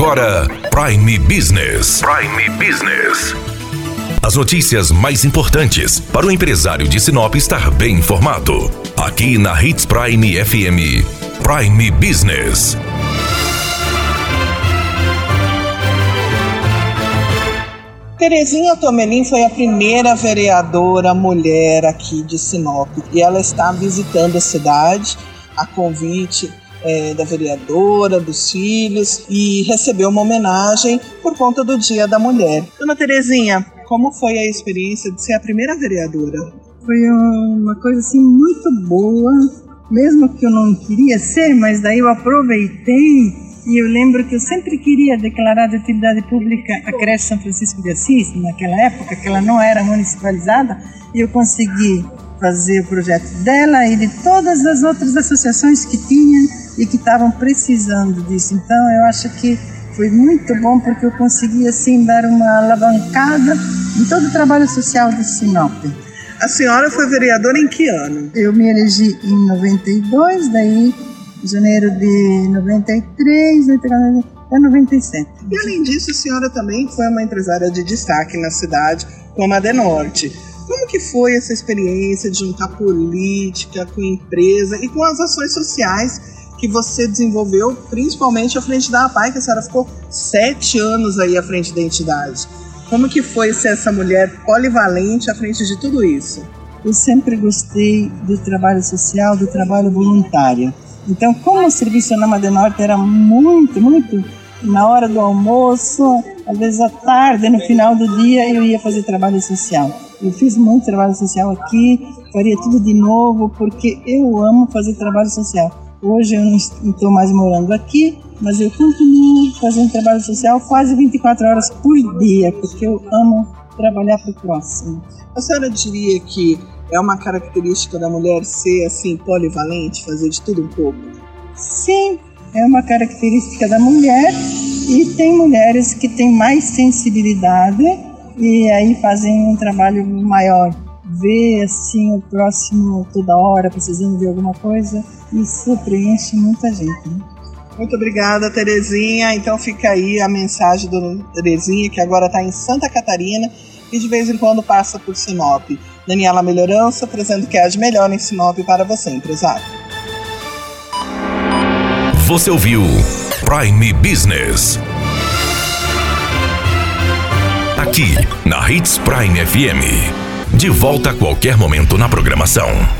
agora Prime Business. Prime Business. As notícias mais importantes para o empresário de Sinop estar bem informado. Aqui na Hits Prime FM. Prime Business. Terezinha Tomelin foi a primeira vereadora mulher aqui de Sinop e ela está visitando a cidade a convite é, da vereadora, dos filhos e recebeu uma homenagem por conta do Dia da Mulher. Dona Terezinha, como foi a experiência de ser a primeira vereadora? Foi uma coisa assim muito boa, mesmo que eu não queria ser, mas daí eu aproveitei e eu lembro que eu sempre queria declarar de utilidade pública a creche São Francisco de Assis, naquela época que ela não era municipalizada, e eu consegui fazer o projeto dela e de todas as outras associações que tinha e que estavam precisando disso. Então eu acho que foi muito bom porque eu consegui assim dar uma alavancada em todo o trabalho social de Sinop. A senhora foi vereadora em que ano? Eu me elegi em 92, daí janeiro de 93, até 97. E além disso, a senhora também foi uma empresária de destaque na cidade como a Denorte. Como que foi essa experiência de juntar política com empresa e com as ações sociais que você desenvolveu, principalmente à frente da APAI, que a senhora ficou sete anos aí à frente da entidade. Como que foi ser essa mulher polivalente à frente de tudo isso? Eu sempre gostei do trabalho social, do trabalho voluntário. Então, como o serviço na Norte era muito, muito na hora do almoço, às vezes à tarde, no final do dia, eu ia fazer trabalho social. Eu fiz muito trabalho social aqui, faria tudo de novo, porque eu amo fazer trabalho social. Hoje eu não estou mais morando aqui, mas eu continuo fazendo trabalho social quase 24 horas por dia, porque eu amo trabalhar para o próximo. A senhora diria que é uma característica da mulher ser assim polivalente, fazer de tudo um pouco? Sim, é uma característica da mulher e tem mulheres que têm mais sensibilidade e aí fazem um trabalho maior. Ver assim o próximo toda hora precisando de alguma coisa, isso preenche muita gente. Né? Muito obrigada, Terezinha. Então fica aí a mensagem da Terezinha, que agora está em Santa Catarina e de vez em quando passa por Sinop. Daniela Melhorança, trazendo o que há de melhor em Sinop para você, empresário. Você ouviu Prime Business. Aqui, na Hits Prime FM. De volta a qualquer momento na programação.